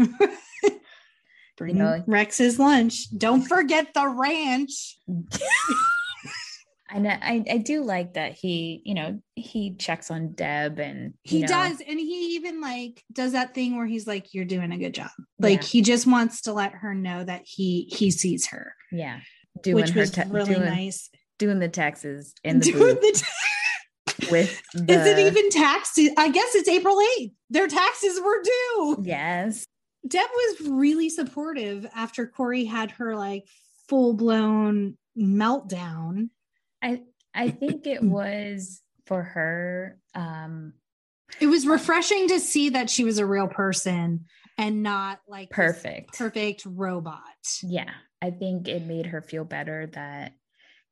Bring you know, Rex's lunch. Don't forget the ranch. I know I, I do like that he, you know, he checks on Deb and he know, does. And he even like does that thing where he's like, You're doing a good job. Like yeah. he just wants to let her know that he he sees her. Yeah. Doing which was te- really doing, nice. Doing the taxes in the doing booth. The with the... is it even taxed? I guess it's April 8th. Their taxes were due. Yes. Deb was really supportive after Corey had her like full blown meltdown. I I think it was for her. Um it was refreshing to see that she was a real person and not like perfect perfect robot. Yeah. I think it made her feel better that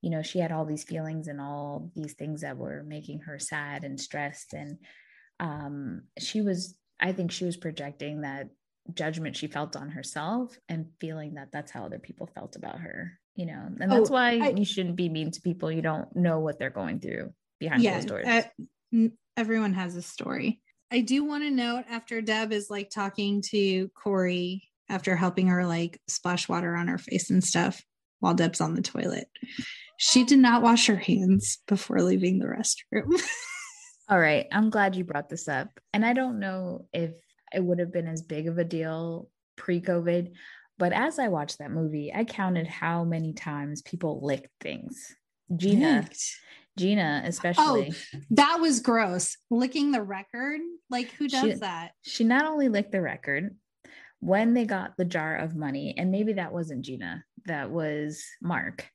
you know she had all these feelings and all these things that were making her sad and stressed and um she was I think she was projecting that judgment she felt on herself and feeling that that's how other people felt about her you know? And that's oh, why I, you shouldn't be mean to people. You don't know what they're going through behind yeah, closed doors. uh, everyone has a story. I do want to note after deb is like talking to corey after helping her like splash water on her face and stuff while deb's on the toilet she did not wash her hands before leaving the restroom. All right i'm glad you brought this up. And i don't know if it would have been as big of a deal pre COVID. But as I watched that movie, I counted how many times people licked things. Gina, licked. Gina, especially. Oh, that was gross. Licking the record. Like, who does she, that? She not only licked the record, when they got the jar of money, and maybe that wasn't Gina, that was Mark.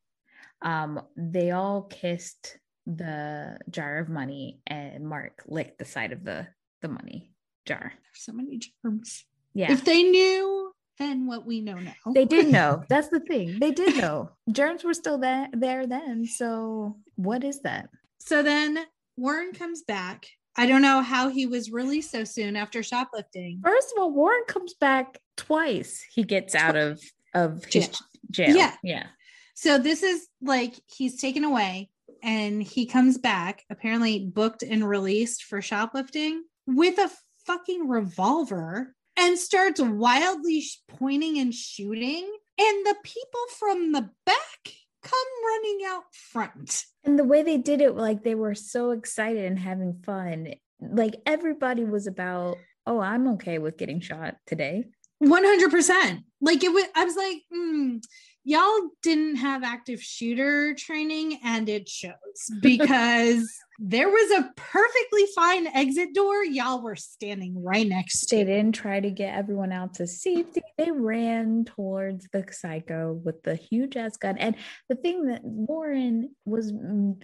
Um, they all kissed the jar of money and Mark licked the side of the the money jar. There's so many germs. Yeah. If they knew then what we know now. They did know. That's the thing. They did know. Germs were still there, there then. So what is that? So then Warren comes back. I don't know how he was released so soon after shoplifting. First of all, Warren comes back twice. He gets out of of his jail. jail. Yeah. Yeah. So this is like he's taken away and he comes back, apparently booked and released for shoplifting with a fucking revolver and starts wildly pointing and shooting. And the people from the back come running out front. And the way they did it, like they were so excited and having fun. Like everybody was about, oh, I'm okay with getting shot today. 100%. Like it was, I was like, mm, y'all didn't have active shooter training and it shows because there was a perfectly fine exit door. Y'all were standing right next to. They didn't try to get everyone out to safety. They ran towards the psycho with the huge ass gun. And the thing that Warren was,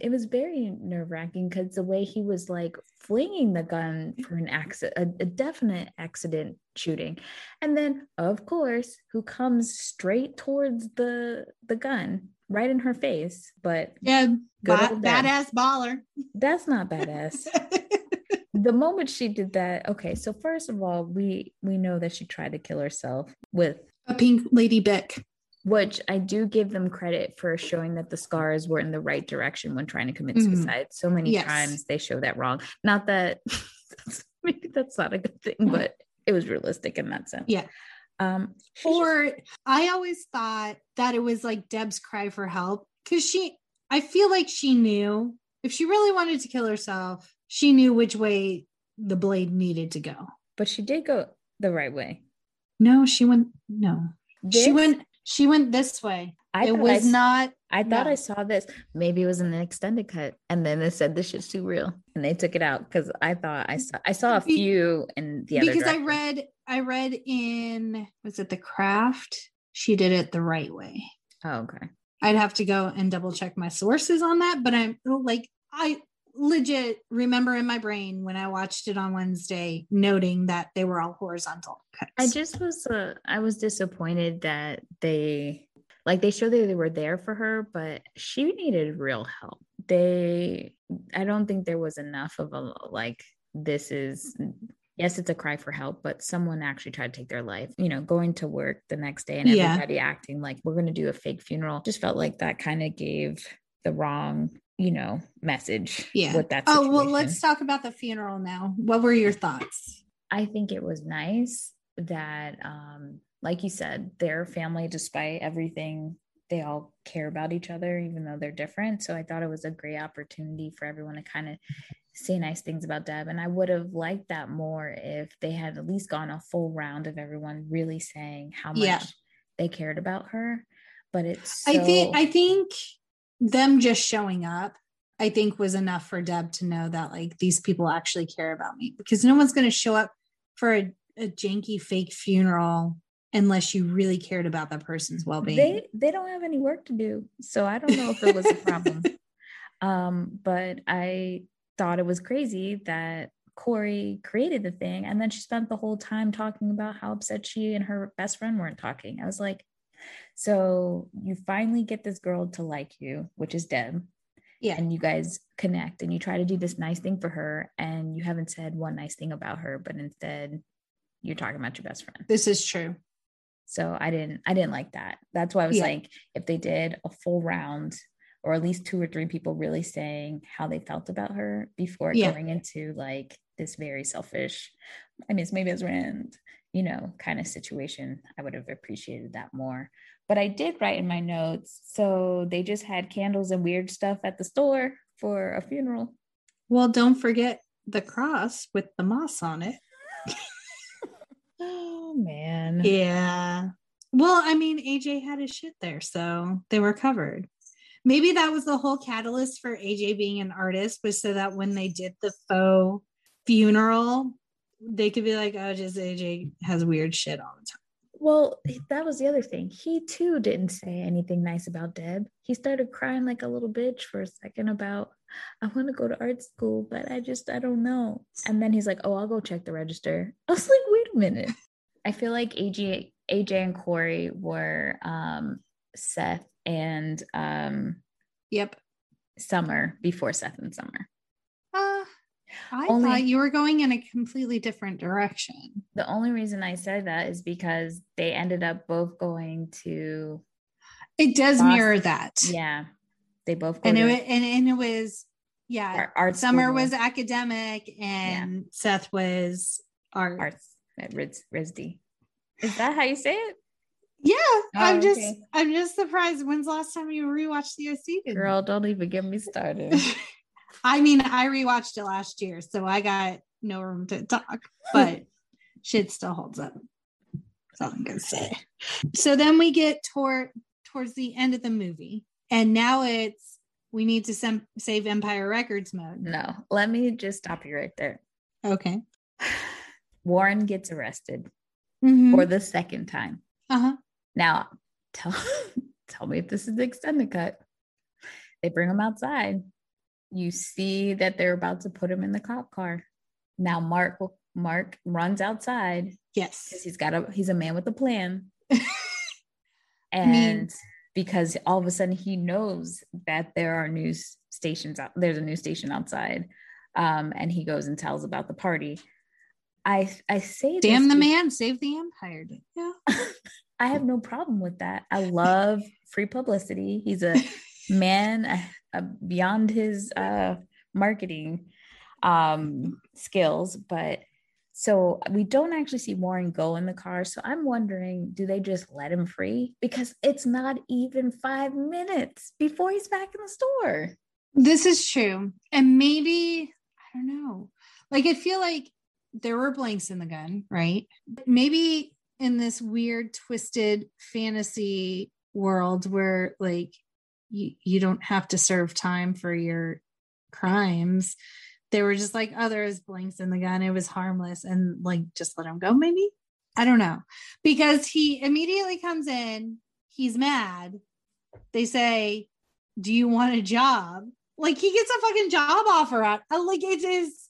it was very nerve wracking because the way he was like flinging the gun for an accident, a, a definite accident shooting. And then, of course, who comes straight towards the the gun right in her face. But yeah, ba- badass baller. That's not badass. the moment she did that, okay. So first of all, we we know that she tried to kill herself with a pink lady Bic. Which I do give them credit for showing that the scars were in the right direction when trying to commit mm-hmm. suicide. So many yes. times they show that wrong. Not that maybe that's not a good thing, but it was realistic in that sense. Yeah. Um, or I always thought that it was like Deb's cry for help because she, I feel like she knew if she really wanted to kill herself, she knew which way the blade needed to go. But she did go the right way. No, she went, no, this? she went, she went this way. I it was I, not. I thought no. I saw this. Maybe it was an extended cut, and then they said this shit's too real, and they took it out because I thought I saw I saw a few in the other. Because direction. I read I read in was it the craft? She did it the right way. Oh, okay. I'd have to go and double check my sources on that, but I'm like I legit remember in my brain when I watched it on Wednesday, noting that they were all horizontal cuts. I just was uh, I was disappointed that they like they showed that they were there for her, but she needed real help. They I don't think there was enough of a like this is yes, it's a cry for help, but someone actually tried to take their life. You know, going to work the next day and everybody yeah. acting like we're going to do a fake funeral just felt like that kind of gave the wrong, you know, message. Yeah. With that. Situation. Oh, well, let's talk about the funeral now. What were your thoughts? I think it was nice that, um, like you said, their family, despite everything, they all care about each other, even though they're different. So I thought it was a great opportunity for everyone to kind of say nice things about Deb. And I would have liked that more if they had at least gone a full round of everyone really saying how much yeah. they cared about her. But it's so... I think I think them just showing up, I think was enough for Deb to know that like these people actually care about me because no one's gonna show up for a, a janky fake funeral unless you really cared about that person's well-being. They they don't have any work to do. So I don't know if it was a problem. um, but I thought it was crazy that Corey created the thing. And then she spent the whole time talking about how upset she and her best friend weren't talking. I was like, so you finally get this girl to like you, which is Deb. Yeah. And you guys connect and you try to do this nice thing for her. And you haven't said one nice thing about her, but instead you're talking about your best friend. This is true. So I didn't, I didn't like that. That's why I was yeah. like, if they did a full round or at least two or three people really saying how they felt about her before yeah. going into like this very selfish, I mean, it's maybe as rand, you know, kind of situation. I would have appreciated that more. But I did write in my notes. So they just had candles and weird stuff at the store for a funeral. Well, don't forget the cross with the moss on it. oh, man. Yeah. Well, I mean, AJ had his shit there, so they were covered maybe that was the whole catalyst for AJ being an artist was so that when they did the faux funeral, they could be like, oh, just AJ has weird shit all the time. Well, that was the other thing. He too didn't say anything nice about Deb. He started crying like a little bitch for a second about, I want to go to art school, but I just, I don't know. And then he's like, oh, I'll go check the register. I was like, wait a minute. I feel like AJ, AJ and Corey were um, Seth and um, yep, Summer before Seth and Summer. I only, thought you were going in a completely different direction. The only reason I said that is because they ended up both going to. It does Boston. mirror that. Yeah, they both and it and, and it was yeah. Art, art Summer school. was academic and yeah. Seth was art. Arts at Riz, RISD. Is that how you say it? Yeah, oh, I'm just okay. I'm just surprised. When's the last time you rewatched the OC? Girl, don't even get me started. I mean, I rewatched it last year, so I got no room to talk, but shit still holds up. That's all I'm gonna say. So then we get toward towards the end of the movie, and now it's we need to sem- save Empire Records mode. No, let me just stop you right there. Okay. Warren gets arrested mm-hmm. for the second time. Uh huh. Now, tell tell me if this is the extended cut. They bring him outside you see that they're about to put him in the cop car. Now Mark Mark runs outside. Yes. Because he's got a he's a man with a plan. and because all of a sudden he knows that there are news stations out there's a news station outside. Um, and he goes and tells about the party. I I say damn the man, save the empire. Yeah. I have no problem with that. I love free publicity. He's a man uh, beyond his uh, marketing um, skills. But so we don't actually see Warren go in the car. So I'm wondering, do they just let him free? Because it's not even five minutes before he's back in the store. This is true. And maybe, I don't know, like I feel like there were blanks in the gun, right? Maybe in this weird, twisted fantasy world where like you, you don't have to serve time for your crimes. They were just like oh there's blanks in the gun. It was harmless and like just let him go maybe? I don't know. Because he immediately comes in. He's mad. They say do you want a job? Like he gets a fucking job offer out. Uh, like it is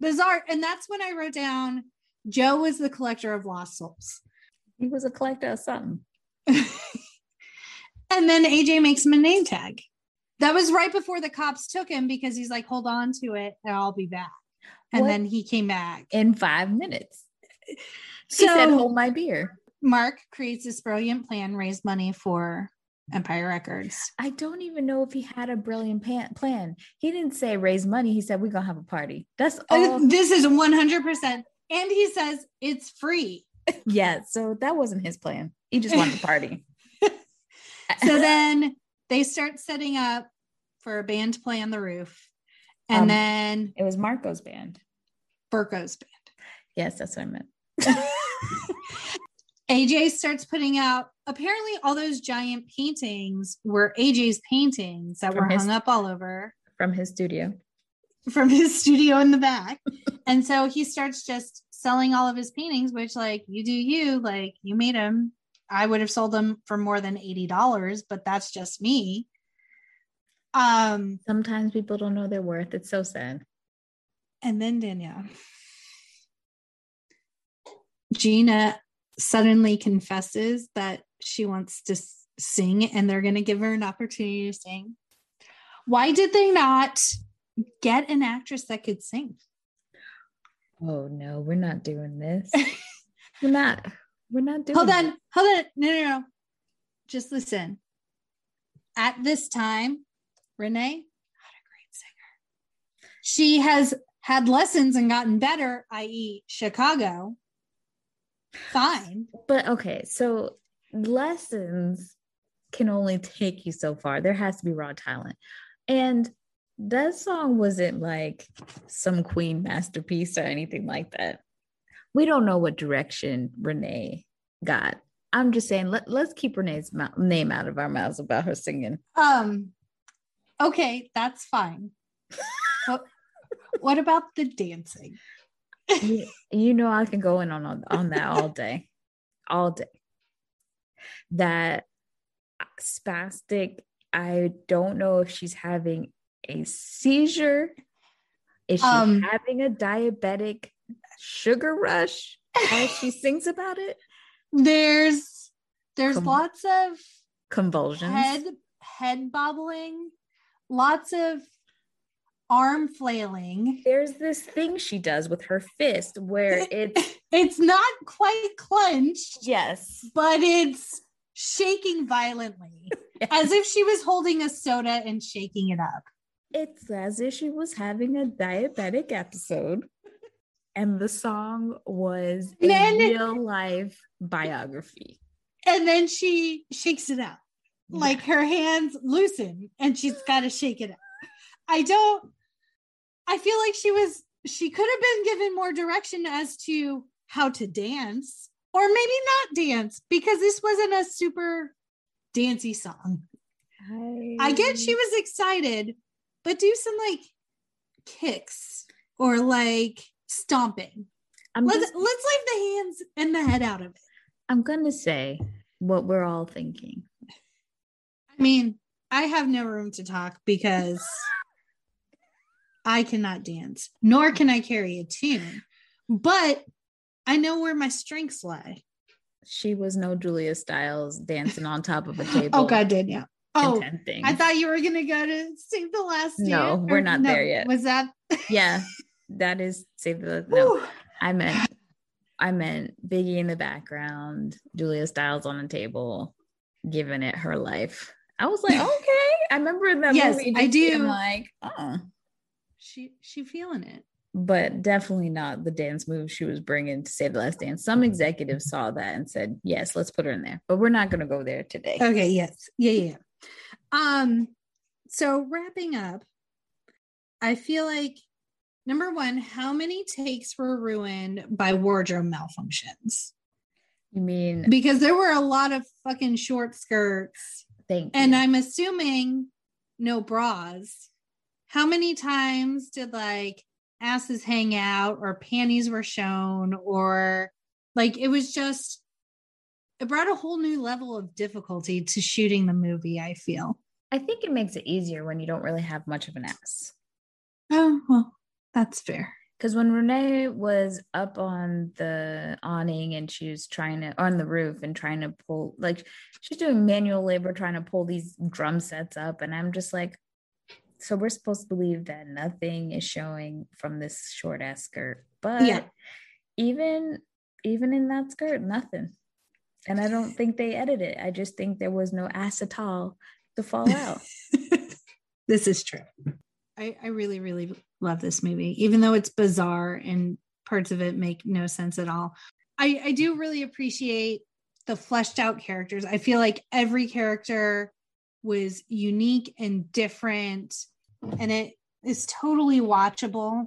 bizarre. And that's when i wrote down joe was the collector of lost souls. He was a collector of something And then AJ makes him a name tag. That was right before the cops took him because he's like, hold on to it and I'll be back. And what? then he came back in five minutes. So, he said, hold my beer. Mark creates this brilliant plan, raise money for Empire Records. I don't even know if he had a brilliant plan. He didn't say raise money. He said, we're going to have a party. That's uh, all. This is 100%. And he says it's free. yeah. So that wasn't his plan. He just wanted a party so then they start setting up for a band to play on the roof. And um, then it was Marco's band. Berko's band. Yes, that's what I meant. AJ starts putting out apparently all those giant paintings were AJ's paintings that from were his, hung up all over from his studio. From his studio in the back. and so he starts just selling all of his paintings, which like you do you, like you made them, I would have sold them for more than $80, but that's just me. Um sometimes people don't know their worth. It's so sad. And then Danielle. Gina suddenly confesses that she wants to sing and they're going to give her an opportunity to sing. Why did they not get an actress that could sing? Oh no, we're not doing this. we're not. We're not doing. Hold on, it. hold on. No, no, no. Just listen. At this time, Renee, not a great singer. She has had lessons and gotten better, i.e., Chicago. Fine. But okay, so lessons can only take you so far. There has to be raw talent. And that song wasn't like some queen masterpiece or anything like that we don't know what direction Renee got. I'm just saying, let, let's keep Renee's name out of our mouths about her singing. Um, okay, that's fine. what, what about the dancing? you, you, know, I can go in on, on, on that all day. all day. That spastic, I don't know if she's having a seizure. Is she um, having a diabetic sugar rush as she sings about it? There's there's Com- lots of convulsions, head head bobbling, lots of arm flailing. There's this thing she does with her fist where it's it's not quite clenched. Yes. But it's shaking violently yes. as if she was holding a soda and shaking it up. It's as if she was having a diabetic episode. And the song was a then, real life biography. And then she shakes it out. Like her hands loosen and she's got to shake it up. I don't I feel like she was she could have been given more direction as to how to dance or maybe not dance because this wasn't a super dancey song. I, I get she was excited, but do some like kicks or like stomping. I'm let's just, let's leave the hands and the head out of it. I'm gonna say what we're all thinking. I mean, I have no room to talk because I cannot dance, nor can I carry a tune, but I know where my strengths lie. She was no Julia Stiles dancing on top of a table. oh God, Danielle. Oh, I thought you were gonna go to Save the Last. No, we're not no, there yet. Was that? yeah, that is Save the. No, I meant, I meant Biggie in the background, Julia Stiles on the table, giving it her life. I was like, okay. I remember that yes, movie. I do. like, uh she she feeling it but definitely not the dance move she was bringing to Save the Last Dance some executives saw that and said yes let's put her in there but we're not going to go there today okay yes yeah yeah um so wrapping up i feel like number one how many takes were ruined by wardrobe malfunctions? You mean because there were a lot of fucking short skirts. Thank you. and i'm assuming no bras. How many times did like asses hang out or panties were shown or like it was just it brought a whole new level of difficulty to shooting the movie i feel. I think it makes it easier when you don't really have much of an ass. Oh well that's fair. Because when renee was up on the awning and she was trying to on the roof and trying to pull like she's doing manual labor trying to pull these drum sets up and i'm just like so we're supposed to believe that nothing is showing from this short ass skirt but yeah. even even in that skirt nothing. And i don't think they edited it. I just think there was no ass at all to fall out. This is true. I, I really really love this movie even though it's bizarre and parts of it make no sense at all. I i do really appreciate the fleshed out characters. I feel like every character was unique and different and it is totally watchable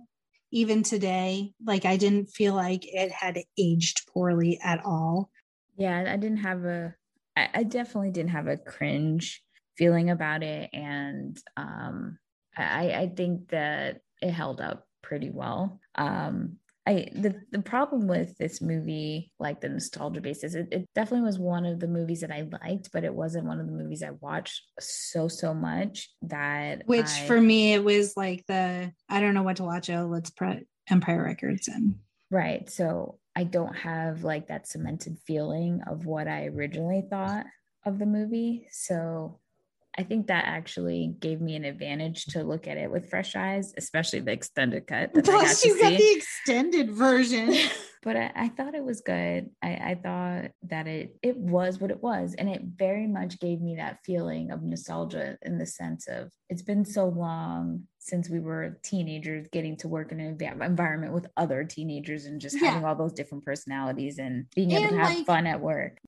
even today. Like i didn't feel like it had aged poorly at all. Yeah i didn't have a i, I definitely didn't have a cringe feeling about it. And um i i think that it held up pretty well um I the the problem with this movie, like the nostalgia basis, it, it definitely was one of the movies that I liked, but it wasn't one of the movies I watched so so much that which I, for me it was like the I don't know what to watch. Oh, let's put Empire Records in. Right. So I don't have like that cemented feeling of what I originally thought of the movie. So I think that actually gave me an advantage to look at it with fresh eyes, especially the extended cut. Plus, you got the extended version. but I, I, thought it was good. I, I thought that it it was what it was, and it very much gave me that feeling of nostalgia in the sense of it's been so long since we were teenagers getting to work in an environment with other teenagers and just yeah. having all those different personalities and being able and to have like, fun at work.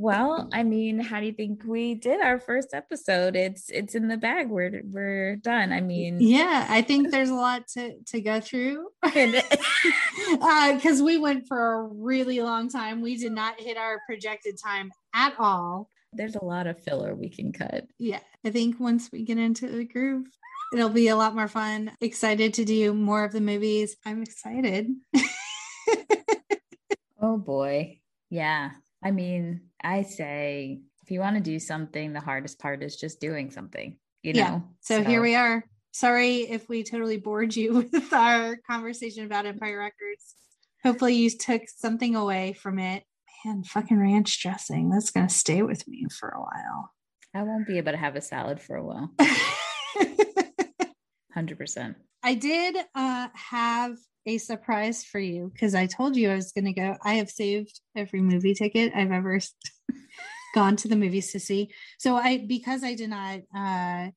Well, I mean, how do you think we did our first episode? It's it's in the bag. We're we're done. I mean, yeah, I think there's a lot to to go through because uh, we went for a really long time. We did not hit our projected time at all. There's a lot of filler we can cut. Yeah, I think once we get into the groove, it'll be a lot more fun. Excited to do more of the movies. I'm excited. oh boy Yeah. I mean, I say if you want to do something, the hardest part is just doing something, you know? Yeah. So, so here we are. Sorry if we totally bored you with our conversation about Empire Records. Hopefully, you took something away from it. Man, fucking ranch dressing. That's going to stay with me for a while. I won't be able to have a salad for a while. 100%. I did uh, have a surprise for you because I told you I was going to go. I have saved every movie ticket I've ever gone to the movies to see. So I, because I did not uh,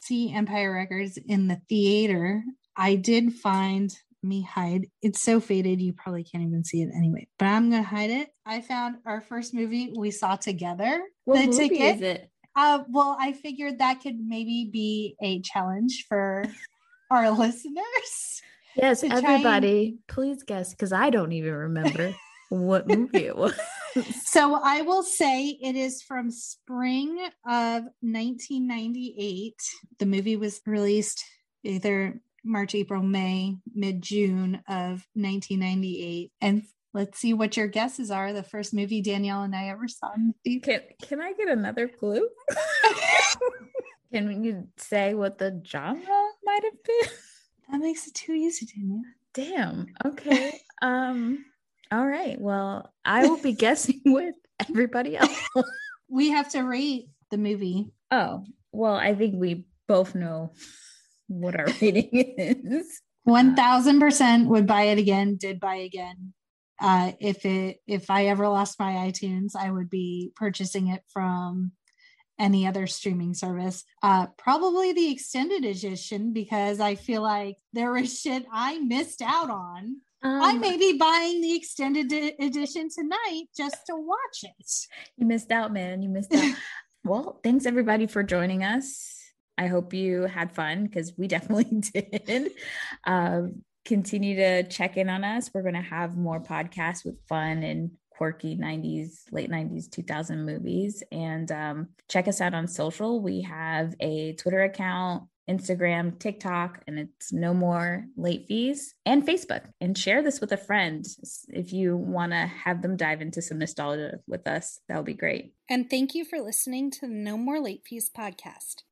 see Empire Records in the theater, I did find me hide. It's so faded, you probably can't even see it anyway. But I'm gonna hide it. I found our first movie we saw together. What the movie ticket. is it? Uh, well, I figured that could maybe be a challenge for our listeners. Yes, everybody, and... please guess because I don't even remember what movie it was. so I will say it is from spring of 1998. The movie was released either March, April, May, mid June of 1998. And let's see what your guesses are. The first movie Danielle and I ever saw Can, can I get another clue? can you say what the genre might have been? That makes it too easy, Danielle. Damn. Okay. um. All right. Well, I will be guessing with everybody else. we have to rate the movie. Oh, well, I think we both know what our rating is. 1000% would buy it again, did buy again. Uh, if it if I ever lost my iTunes, I would be purchasing it from any other streaming service. Uh, probably the extended edition because I feel like there was shit I missed out on. Um, I may be buying the extended edition tonight just to watch it. You missed out, man. You missed out. well, thanks everybody for joining us. I hope you had fun because we definitely did. Um, continue to check in on us. We're going to have more podcasts with fun and quirky 90s, late 90s, 2000 movies. And um, check us out on social. We have a Twitter account, Instagram, TikTok, and it's no more late fees, and Facebook. And share this with a friend if you want to have them dive into some nostalgia with us. That would be great. And thank you for listening to the No More Late Fees podcast.